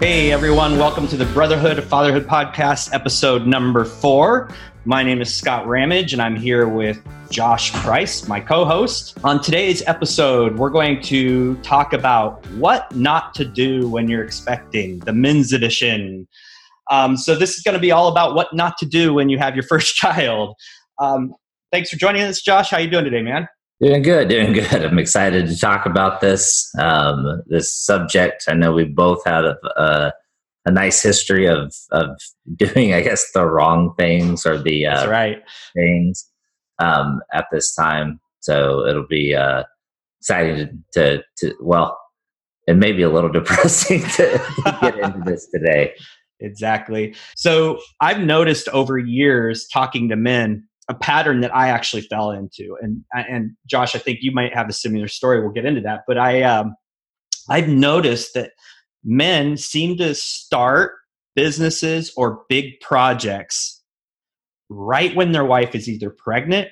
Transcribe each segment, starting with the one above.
Hey everyone, welcome to the Brotherhood of Fatherhood podcast, episode number four. My name is Scott Ramage, and I'm here with Josh Price, my co host. On today's episode, we're going to talk about what not to do when you're expecting, the men's edition. Um, so, this is going to be all about what not to do when you have your first child. Um, thanks for joining us, Josh. How are you doing today, man? Doing good, doing good. I'm excited to talk about this um, this subject. I know we both had a, a, a, nice history of of doing, I guess, the wrong things or the uh, right things um, at this time. So it'll be uh, exciting to, to, to well, it may be a little depressing to, to get into this today. Exactly. So I've noticed over years talking to men a pattern that I actually fell into. And and Josh, I think you might have a similar story. We'll get into that. But I um, I've noticed that men seem to start businesses or big projects right when their wife is either pregnant,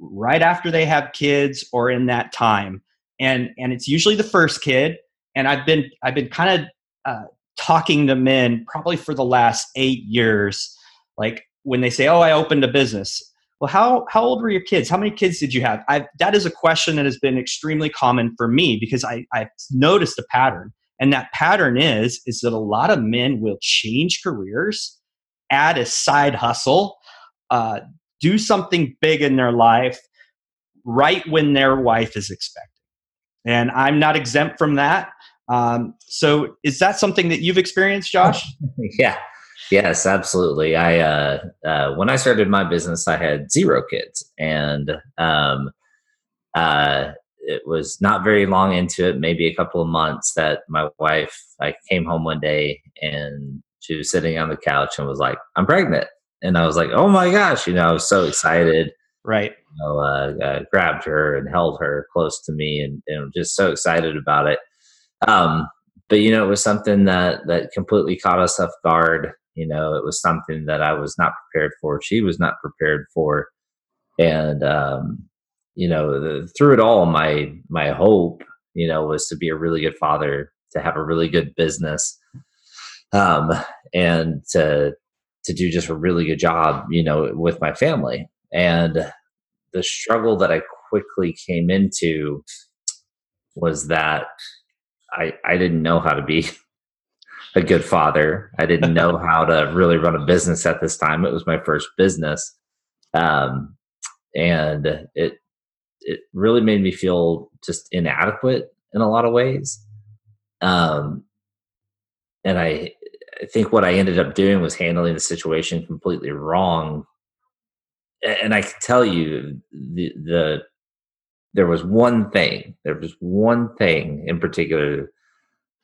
right after they have kids, or in that time. And and it's usually the first kid. And I've been I've been kind of uh, talking to men probably for the last eight years, like when they say, "Oh, I opened a business," well how how old were your kids? How many kids did you have? I that is a question that has been extremely common for me because i i've noticed a pattern. And that pattern is is that a lot of men will change careers add a side hustle uh, do something big in their life right when their wife is expecting. And i'm not exempt from that. Um, so is that something that you've experienced josh? Yeah Yes, absolutely. I uh, uh, when I started my business, I had zero kids, and um, uh, it was not very long into it, maybe a couple of months, that my wife. I came home one day and she was sitting on the couch and was like, "I'm pregnant," and I was like, "Oh my gosh!" You know, I was so excited. Right. You know, uh, grabbed her and held her close to me, and, and just so excited about it. Um, but you know, it was something that that completely caught us off guard you know, it was something that I was not prepared for. She was not prepared for. And, um, you know, the, through it all, my, my hope, you know, was to be a really good father, to have a really good business, um, and to, to do just a really good job, you know, with my family. And the struggle that I quickly came into was that I, I didn't know how to be a good father. I didn't know how to really run a business at this time. It was my first business. Um, and it it really made me feel just inadequate in a lot of ways. Um, and I, I think what I ended up doing was handling the situation completely wrong. And I can tell you the the there was one thing, there was one thing in particular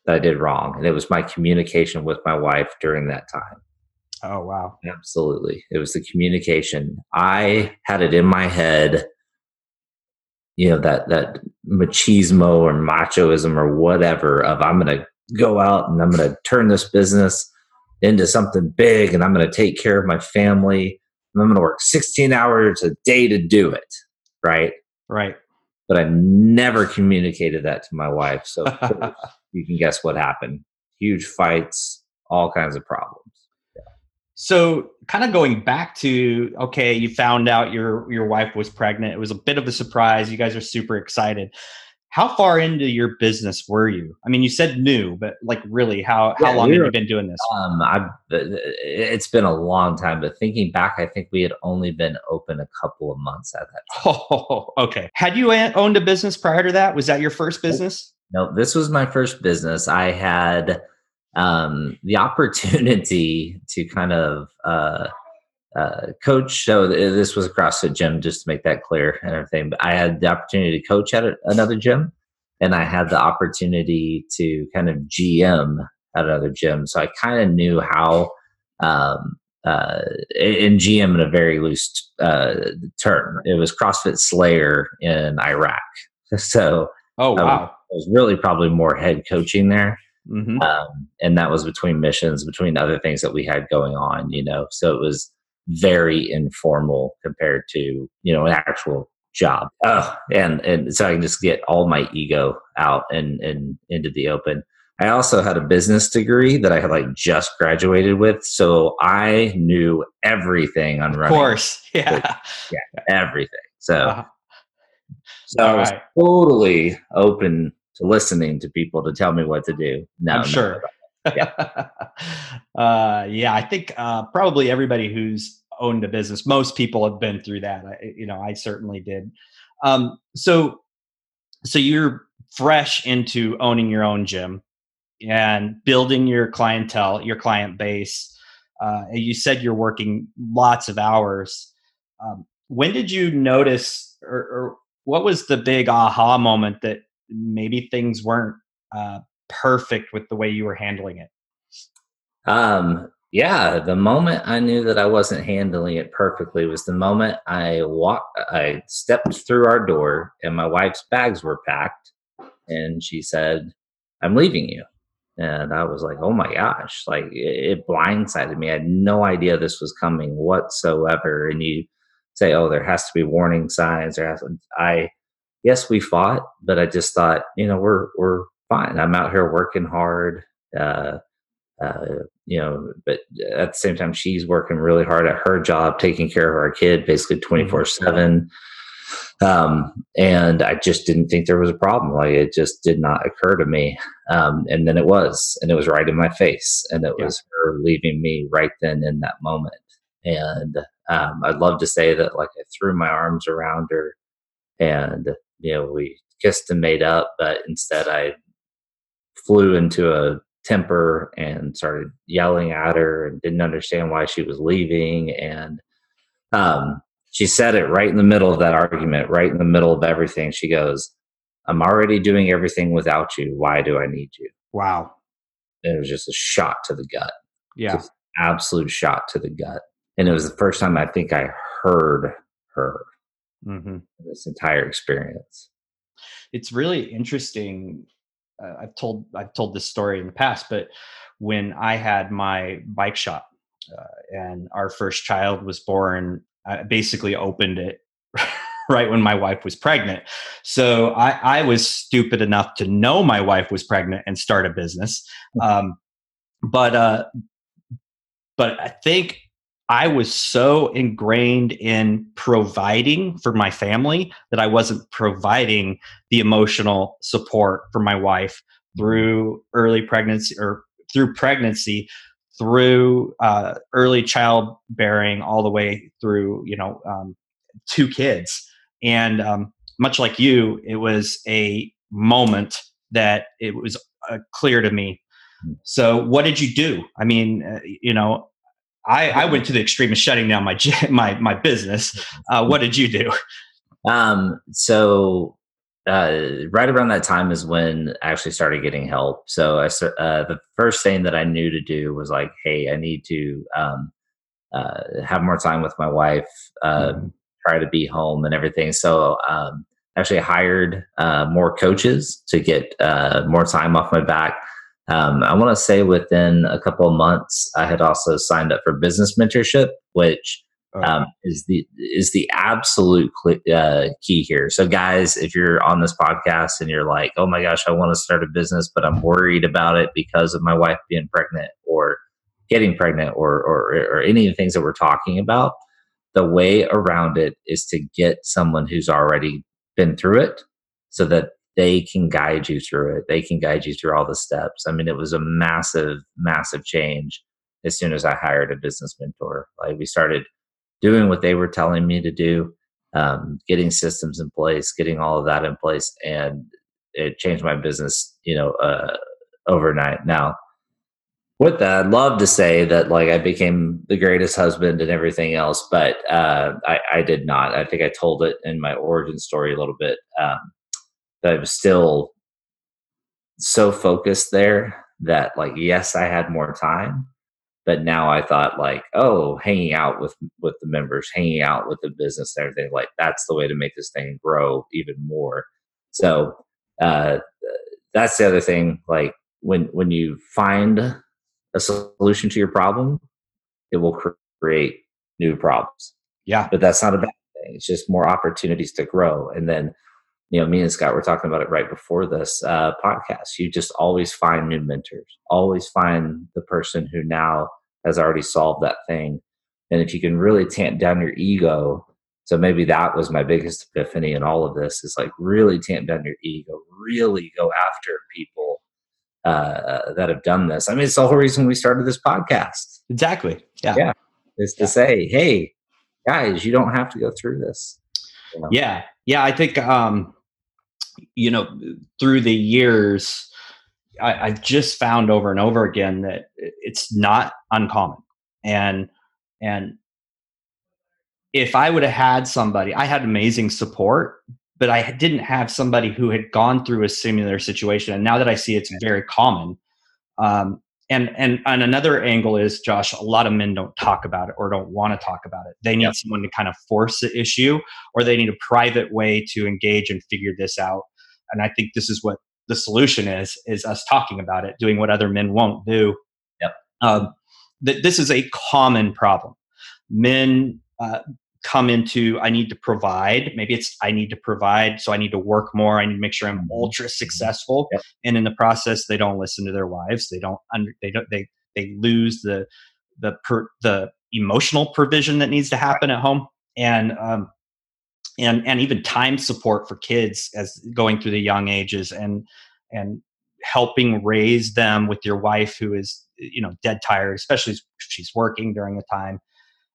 that I did wrong, and it was my communication with my wife during that time. Oh wow! Absolutely, it was the communication. I had it in my head, you know that that machismo or machoism or whatever of I'm going to go out and I'm going to turn this business into something big, and I'm going to take care of my family, and I'm going to work 16 hours a day to do it. Right. Right. But I never communicated that to my wife. So you can guess what happened. Huge fights all kinds of problems. So kind of going back to okay you found out your your wife was pregnant. It was a bit of a surprise. You guys are super excited how far into your business were you i mean you said new but like really how yeah, how long have you been doing this um i it's been a long time but thinking back i think we had only been open a couple of months at that time. oh okay had you owned a business prior to that was that your first business no, this was my first business. I had um, the opportunity to kind of uh, uh, coach. So this was a CrossFit gym, just to make that clear and everything. But I had the opportunity to coach at a, another gym, and I had the opportunity to kind of GM at another gym. So I kind of knew how. Um, uh, in GM in a very loose uh, term, it was CrossFit Slayer in Iraq. So, oh wow, it was really probably more head coaching there. Mm-hmm. Um, and that was between missions, between other things that we had going on, you know. So it was very informal compared to, you know, an actual job. Oh, and and so I can just get all my ego out and and into the open. I also had a business degree that I had like just graduated with, so I knew everything on running. Of course, yeah, yeah, everything. So, uh-huh. so I was right. totally open to listening to people to tell me what to do. No, I'm sure. Yeah, uh, yeah. I think uh, probably everybody who's owned a business, most people have been through that. I, you know, I certainly did. Um, so, so you're fresh into owning your own gym and building your clientele, your client base. Uh, you said you're working lots of hours. Um, when did you notice, or, or, what was the big aha moment that maybe things weren't uh, perfect with the way you were handling it? Um, yeah, the moment I knew that I wasn't handling it perfectly was the moment I walked, I stepped through our door and my wife's bags were packed, and she said, "I'm leaving you." and I was like, "Oh my gosh!" Like it, it blindsided me. I had no idea this was coming whatsoever. And you say, "Oh, there has to be warning signs." There has to, I yes, we fought, but I just thought, you know, we're we're fine. I'm out here working hard. Uh, uh, you know, but at the same time, she's working really hard at her job, taking care of our kid, basically twenty four seven. Um, and I just didn't think there was a problem. Like it just did not occur to me. Um, and then it was, and it was right in my face. And it yeah. was her leaving me right then in that moment. And um, I'd love to say that like I threw my arms around her and, you know, we kissed and made up, but instead I flew into a temper and started yelling at her and didn't understand why she was leaving. And, um, she said it right in the middle of that argument, right in the middle of everything. She goes, I'm already doing everything without you. Why do I need you? Wow. And it was just a shot to the gut. Yeah. absolute shot to the gut. And it was the first time I think I heard her mm-hmm. this entire experience. It's really interesting. Uh, I've told I've told this story in the past, but when I had my bike shop uh, and our first child was born I basically opened it right when my wife was pregnant. So I, I, was stupid enough to know my wife was pregnant and start a business. Mm-hmm. Um, but uh, but I think I was so ingrained in providing for my family that I wasn't providing the emotional support for my wife through early pregnancy or through pregnancy through uh, early childbearing all the way through you know um, two kids. And um, much like you it was a moment that it was uh, clear to me. So what did you do? I mean uh, you know I, I went to the extreme of shutting down my my my business uh, what did you do um, so uh, right around that time is when I actually started getting help. So I, uh, the first thing that I knew to do was like, hey, I need to um, uh, have more time with my wife, mm-hmm. try to be home and everything. So um, actually hired uh, more coaches to get uh, more time off my back. Um, I want to say within a couple of months, I had also signed up for business mentorship, which um, is the is the absolute uh, key here. So, guys, if you're on this podcast and you're like, "Oh my gosh, I want to start a business, but I'm worried about it because of my wife being pregnant or getting pregnant or or, or any of the things that we're talking about," the way around it is to get someone who's already been through it, so that they can guide you through it. They can guide you through all the steps. I mean, it was a massive, massive change as soon as I hired a business mentor. Like we started doing what they were telling me to do, um, getting systems in place, getting all of that in place, and it changed my business, you know, uh, overnight. Now, with that, I'd love to say that like I became the greatest husband and everything else, but uh, I, I, did not. I think I told it in my origin story a little bit. Um, that I was still so focused there that like yes, I had more time, but now i thought like oh hanging out with with the members hanging out with the business and everything like that's the way to make this thing grow even more. So uh that's the other thing like when when you find a solution to your problem it will create new problems. Yeah. But that's not a bad thing it's just more opportunities to grow and then you know, me and Scott were talking about it right before this uh, podcast. You just always find new mentors, always find the person who now has already solved that thing. And if you can really tamp down your ego, so maybe that was my biggest epiphany in all of this is like really tamp down your ego, really go after people uh, that have done this. I mean, it's the whole reason we started this podcast. Exactly. Yeah. Yeah. Is to yeah. say, hey, guys, you don't have to go through this. You know? Yeah. Yeah. I think, um, you know, through the years, I, I've just found over and over again that it's not uncommon. And, and if I would have had somebody, I had amazing support, but I didn't have somebody who had gone through a similar situation. And now that I see it's very common. Um, and and and another angle is Josh. A lot of men don't talk about it or don't want to talk about it. They need yep. someone to kind of force the issue, or they need a private way to engage and figure this out. And I think this is what the solution is: is us talking about it, doing what other men won't do. Yep. Um, that this is a common problem. Men uh, come into I need to provide. Maybe it's I need to provide, so I need to work more. I need to make sure I'm mm-hmm. ultra successful. Yep. And in the process, they don't listen to their wives. They don't under, they don't they they lose the the per, the emotional provision that needs to happen at home and um and and even time support for kids as going through the young ages and and helping raise them with your wife who is you know dead tired especially if she's working during the time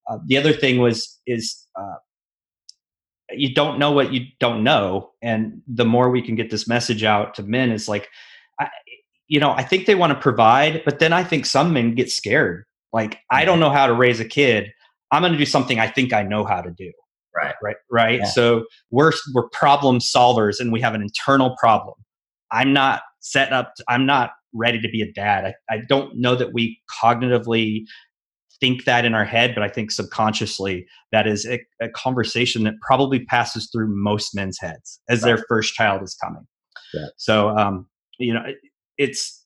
uh, the other thing was is uh, you don't know what you don't know, and the more we can get this message out to men is like, I, you know, I think they want to provide, but then I think some men get scared. Like, I don't know how to raise a kid. I'm going to do something I think I know how to do. Right. Right. Right. Yeah. So we're we're problem solvers, and we have an internal problem. I'm not set up. To, I'm not ready to be a dad. I, I don't know that we cognitively think that in our head, but I think subconsciously that is a, a conversation that probably passes through most men's heads as right. their first child is coming. Yeah. So, um, you know, it's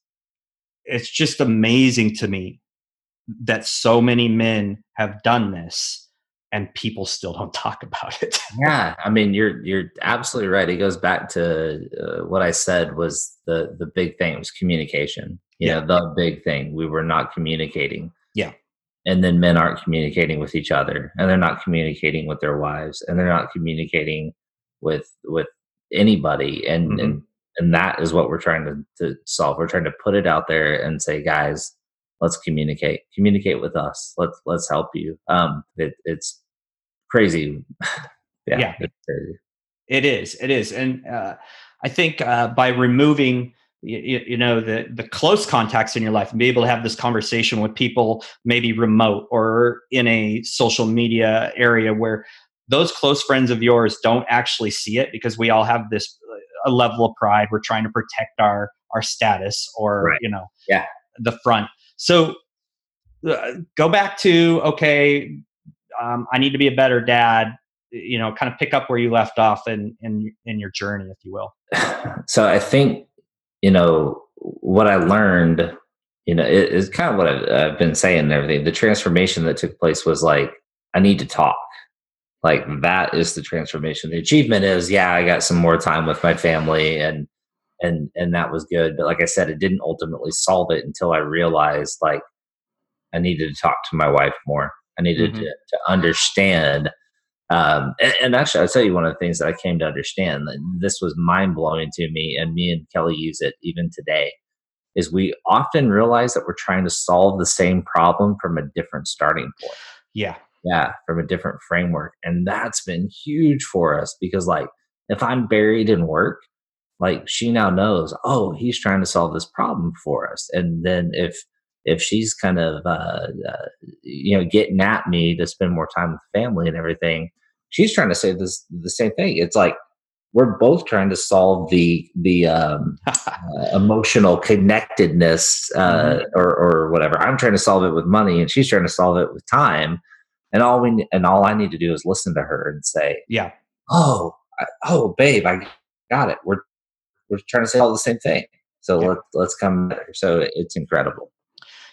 it's just amazing to me that so many men have done this and people still don't talk about it. yeah, I mean, you're you're absolutely right. It goes back to uh, what I said was the the big thing was communication. You yeah. know, the big thing. We were not communicating. And then men aren't communicating with each other and they're not communicating with their wives and they're not communicating with with anybody. And mm-hmm. and and that is what we're trying to, to solve. We're trying to put it out there and say guys let's communicate. Communicate with us. Let's let's help you. Um it, it's crazy. Yeah, yeah. It's crazy. it is. It is. And uh i think uh by removing you, you, know the the close contacts in your life and be able to have this conversation with people maybe remote or in a social media area where those close friends of yours don't actually see it because we all have this a level of pride. We're trying to protect our our status or right. you know yeah. the front. So uh, go back to okay um, i need to be a better dad you know kind of pick up where you left off in in in your journey if you will. So i think you know, what I learned, you know, it is kind of what I've, I've been saying and everything. The transformation that took place was like, I need to talk. Like that is the transformation. The achievement is, yeah, I got some more time with my family and and and that was good. But like I said, it didn't ultimately solve it until I realized like I needed to talk to my wife more. I needed mm-hmm. to, to understand um, and, and, actually, I'll tell you one of the things that I came to understand. That this was mind blowing to me, and me and Kelly use it even today. Is we often realize that we're trying to solve the same problem from a different starting point. Yeah, yeah, from a different framework, and that's been huge for us because, like, if I'm buried in work, like she now knows, oh, he's trying to solve this problem for us, and then if if she's kind of uh, uh, you know getting at me to spend more time with family and everything she's trying to say this the same thing. It's like we're both trying to solve the the um, uh, emotional connectedness uh, mm-hmm. or, or whatever. I'm trying to solve it with money and she's trying to solve it with time. And all we and all i need to do is listen to her and say yeah. Oh I, oh babe i got it. We're we're trying to say all the same thing. So yeah. let, let's come so it's incredible.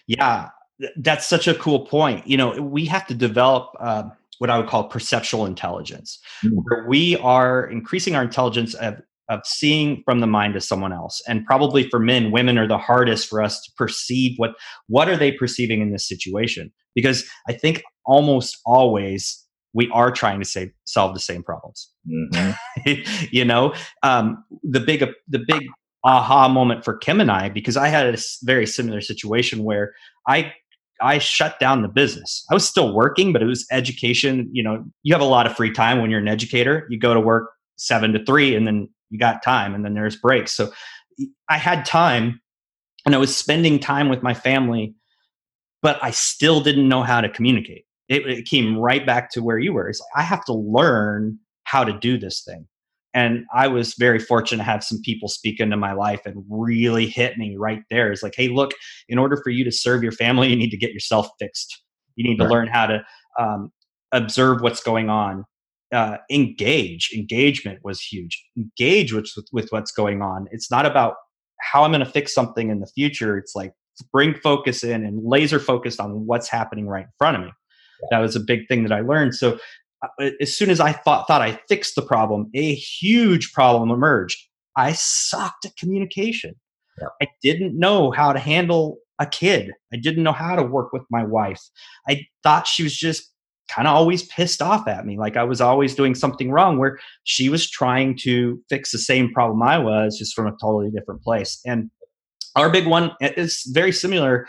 Yeah, that's such a cool point. You know, we have to develop uh, what I would call perceptual intelligence, mm. where we are increasing our intelligence of, of seeing from the mind of someone else. And probably for men, women are the hardest for us to perceive what what are they perceiving in this situation. Because I think almost always we are trying to say, solve the same problems. Mm-hmm. you know, um, the big the big aha moment for Kim and I because I had a very similar situation where I I shut down the business. I was still working, but it was education. You know, you have a lot of free time when you're an educator. You go to work seven to three, and then you got time, and then there's breaks. So I had time, and I was spending time with my family, but I still didn't know how to communicate. It, it came right back to where you were. It's like I have to learn how to do this thing. And I was very fortunate to have some people speak into my life and really hit me right there. It's like, hey, look, in order for you to serve your family, you need to get yourself fixed. You need to learn how to um, observe what's going on. Uh, engage. Engagement was huge. Engage with, with, what's going on. It's not about how I'm going to fix something in the future. It's like bring focus in and laser focused on what's happening right in front of me. That was a big thing that I learned. So as soon as I thought thought I fixed the problem, a huge problem emerged. I sucked at communication. I didn't know how to handle a kid. I didn't know how to work with my wife. I thought she was just kind of always pissed off at me, like I was always doing something wrong, where she was trying to fix the same problem I was, just from a totally different place. And our big one is very similar.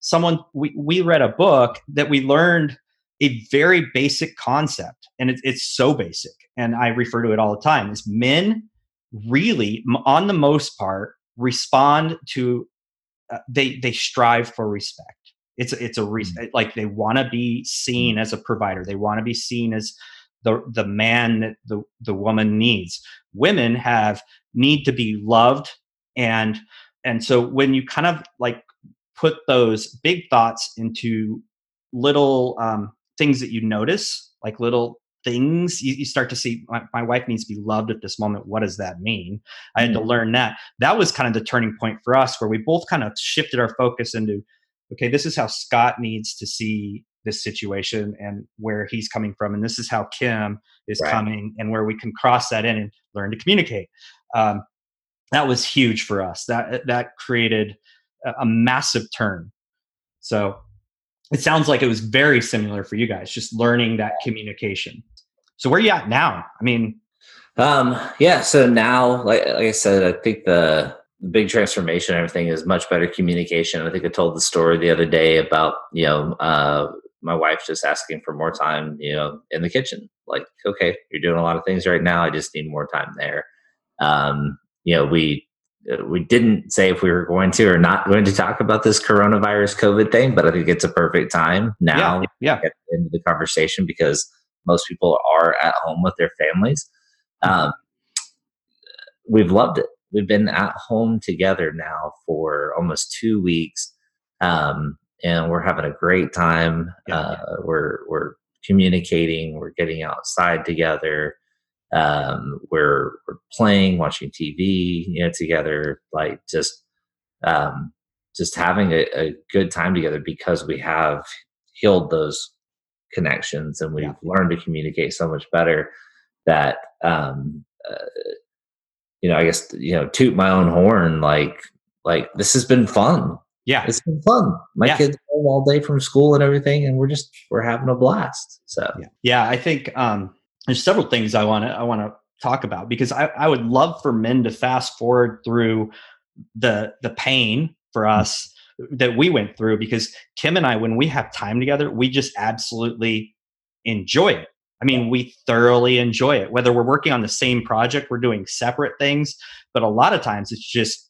Someone we we read a book that we learned a very basic concept, and it, it's so basic, and I refer to it all the time. Is men really, on the most part, respond to uh, they they strive for respect. It's it's a reason mm. like they want to be seen as a provider. They want to be seen as the the man that the the woman needs. Women have need to be loved and and so when you kind of like put those big thoughts into little um, things that you notice, like little things you, you start to see my, my, wife needs to be loved at this moment. What does that mean? I had mm-hmm. to learn that. That was kind of the turning point for us where we both kind of shifted our focus into okay this is how scott needs to see this situation and where he's coming from and this is how kim is right. coming and where we can cross that in and learn to communicate. Um, that was huge for us. That that created a, a massive turn. So it sounds like it was very similar for you guys, just learning that communication. So where you at now? I mean, um, yeah. So now, like, like I said, I think the, big transformation, everything is much better communication. I think I told the story the other day about you know uh, my wife just asking for more time, you know, in the kitchen. Like, okay, you're doing a lot of things right now. I just need more time there. Um, you know, we we didn't say if we were going to or not going to talk about this coronavirus COVID thing, but I think it's a perfect time now yeah, yeah. get into the conversation because most people are at home with their families. Um, we've loved it. We've been at home together now for almost two weeks, um, and we're having a great time. Yeah, uh, yeah. We're we're communicating. We're getting outside together um, we're, we're playing, watching TV, you know, together, like just, um, just having a, a good time together because we have healed those connections and we've yeah. learned to communicate so much better that, um, uh, you know, I guess, you know, toot my own horn, like, like this has been fun. Yeah. It's been fun. My yeah. kids home all day from school and everything, and we're just, we're having a blast. So, yeah, yeah I think, um, there's several things I want to I want to talk about because I, I would love for men to fast forward through the the pain for mm. us that we went through because Kim and I when we have time together we just absolutely enjoy it. I mean, we thoroughly enjoy it. Whether we're working on the same project, we're doing separate things, but a lot of times it's just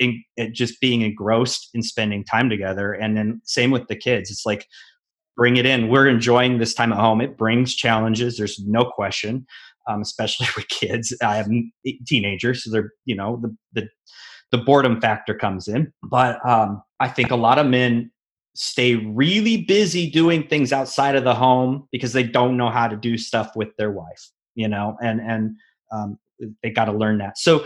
in, it just being engrossed in spending time together. And then same with the kids. It's like bring it in. We're enjoying this time at home. It brings challenges. There's no question, um, especially with kids. I have teenagers, so they're you know the the the boredom factor comes in. But um, I think a lot of men stay really busy doing things outside of the home because they don't know how to do stuff with their wife. You know, and and um, they got to learn that. So,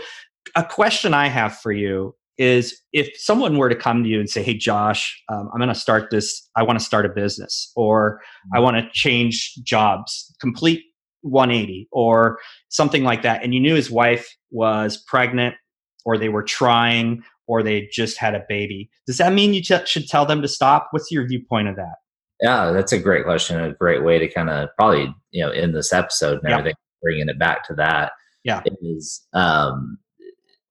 a question I have for you is if someone were to come to you and say, Hey, Josh, um, I'm going to start this, I want to start a business, or I want to change jobs, complete 180, or something like that. And you knew his wife was pregnant, or they were trying, or they just had a baby. Does that mean you t- should tell them to stop? What's your viewpoint of that? Yeah, that's a great question. A great way to kind of probably, you know, in this episode and Yeah. everything, bringing it back to that Yeah. is um,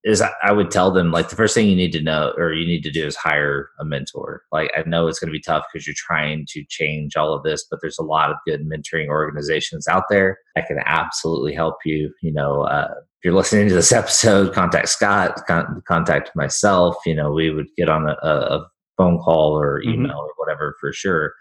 is I- would tell them like the first thing you need to know or you need to do is hire a mentor. Like I know it's going to be tough because you're trying to change all of this, but there's a lot of good mentoring organizations out there that can absolutely help you. You know, uh, if you're listening to this episode, contact Scott, con- contact myself. You know, we would get on a, a phone call or Mhm. email or whatever for sure.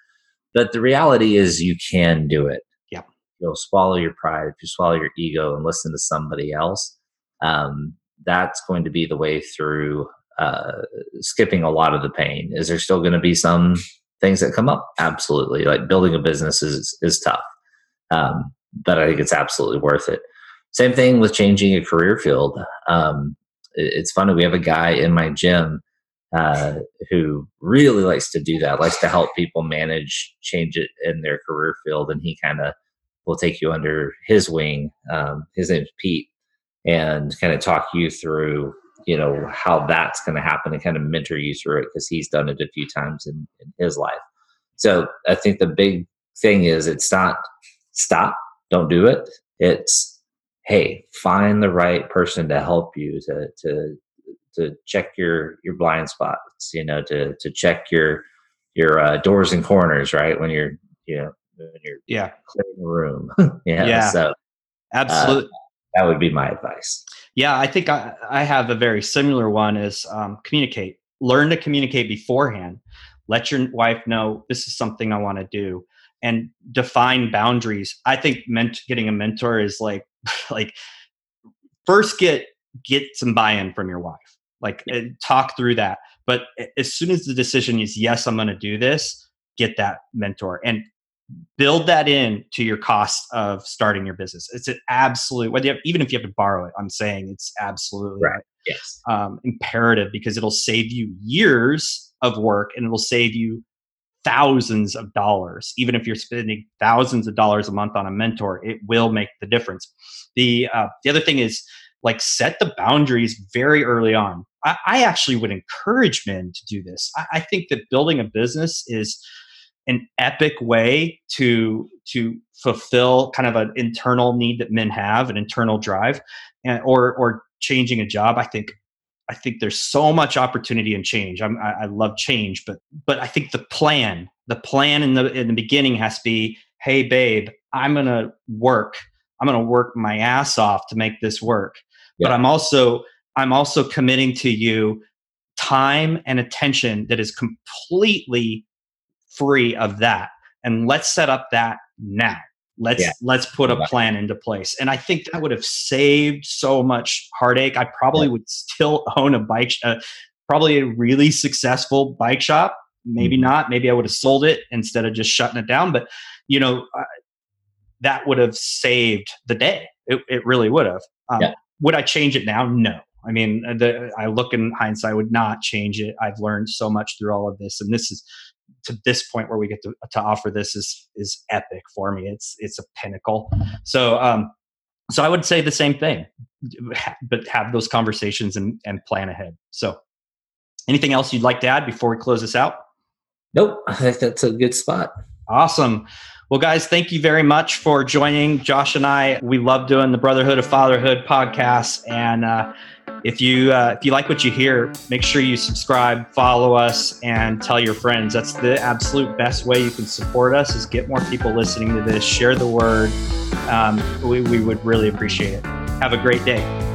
But the reality is, you can do it. Yeah. You'll swallow your pride if you swallow your ego and listen to somebody else. Um, that's going to be the way through uh, skipping a lot of the pain. Is there still going to be some things that come up? Absolutely. Like building a business is is tough, um, but I think it's absolutely worth it. Same thing with changing a career field. Um, it- it's funny. We have a guy in my gym uh, who really likes to do that. Likes to help people manage change it in their career field, and he kind of will take you under his wing. Um, his name's Pete, and kind of talk you through you know how that's going to happen and kind of mentor you through it because he's done it a few times in, in his life so i think the big thing is it's not stop don't do it it's hey find the right person to help you to to to check your your blind spots you know to to check your your uh, doors and corners right when you're you know when you're Yeah, clearing the room yeah, Yeah. so absolutely. That would be my advice Yeah, I think I, I have a very similar one is um, communicate. Learn to communicate beforehand. Let your wife know this is something I want to do and define boundaries. I think ment- getting a mentor is like like first get get some buy-in from your wife. Like uh, talk through that. But as soon as the decision is yes, I'm going to do this, get that mentor and build that in to your cost of starting your business. It's an absolute whether you have, even if you have to borrow it. I'm saying it's absolutely Right. yes um, imperative because it'll save you years of work and it'll save you thousands of dollars. Even if you're spending thousands of dollars a month on a mentor, it will make the difference. The uh, the other thing is like set the boundaries very early on. I, I actually would encourage men to do this. I, I think that building a business is an epic way to to fulfill kind of an internal need that men have, an internal drive, and, or or changing a job. I think I think there's so much opportunity and change. I'm, I, I love change, but but I think the plan, the plan in the in the beginning has to be, hey babe, I'm gonna work. I'm gonna work my ass off to make this work. But I'm also I'm also committing to you time and attention that is completely free of that. And let's set up that now. Let's Yeah. let's put a plan into place. And I think that would have saved so much heartache. I probably would still own a bike, uh, probably a really successful bike shop. Maybe Mhm. not. Maybe I would have sold it instead of just shutting it down. But you know, uh, that would have saved the day. It, it really would have. Um, Yeah. Would I change it now? No. I mean, uh, the, I look in hindsight, I would not change it. I've learned so much through all of this, and this is to this point where we get to, to offer this is is epic for me. It's it's a pinnacle. So um, so I would say the same thing, but have those conversations and and plan ahead. So, anything else you'd like to add before we close this out? nope i think that's a good spot Awesome. Well, guys, thank you very much for joining Josh and I. We love doing the Brotherhood of Fatherhood podcast, and uh, if you uh, if you like what you hear, make sure you subscribe, follow us, and tell your friends. That's the absolute best way you can support us is get more people listening to this. Share the word. Um, we, we would really appreciate it. Have a great day.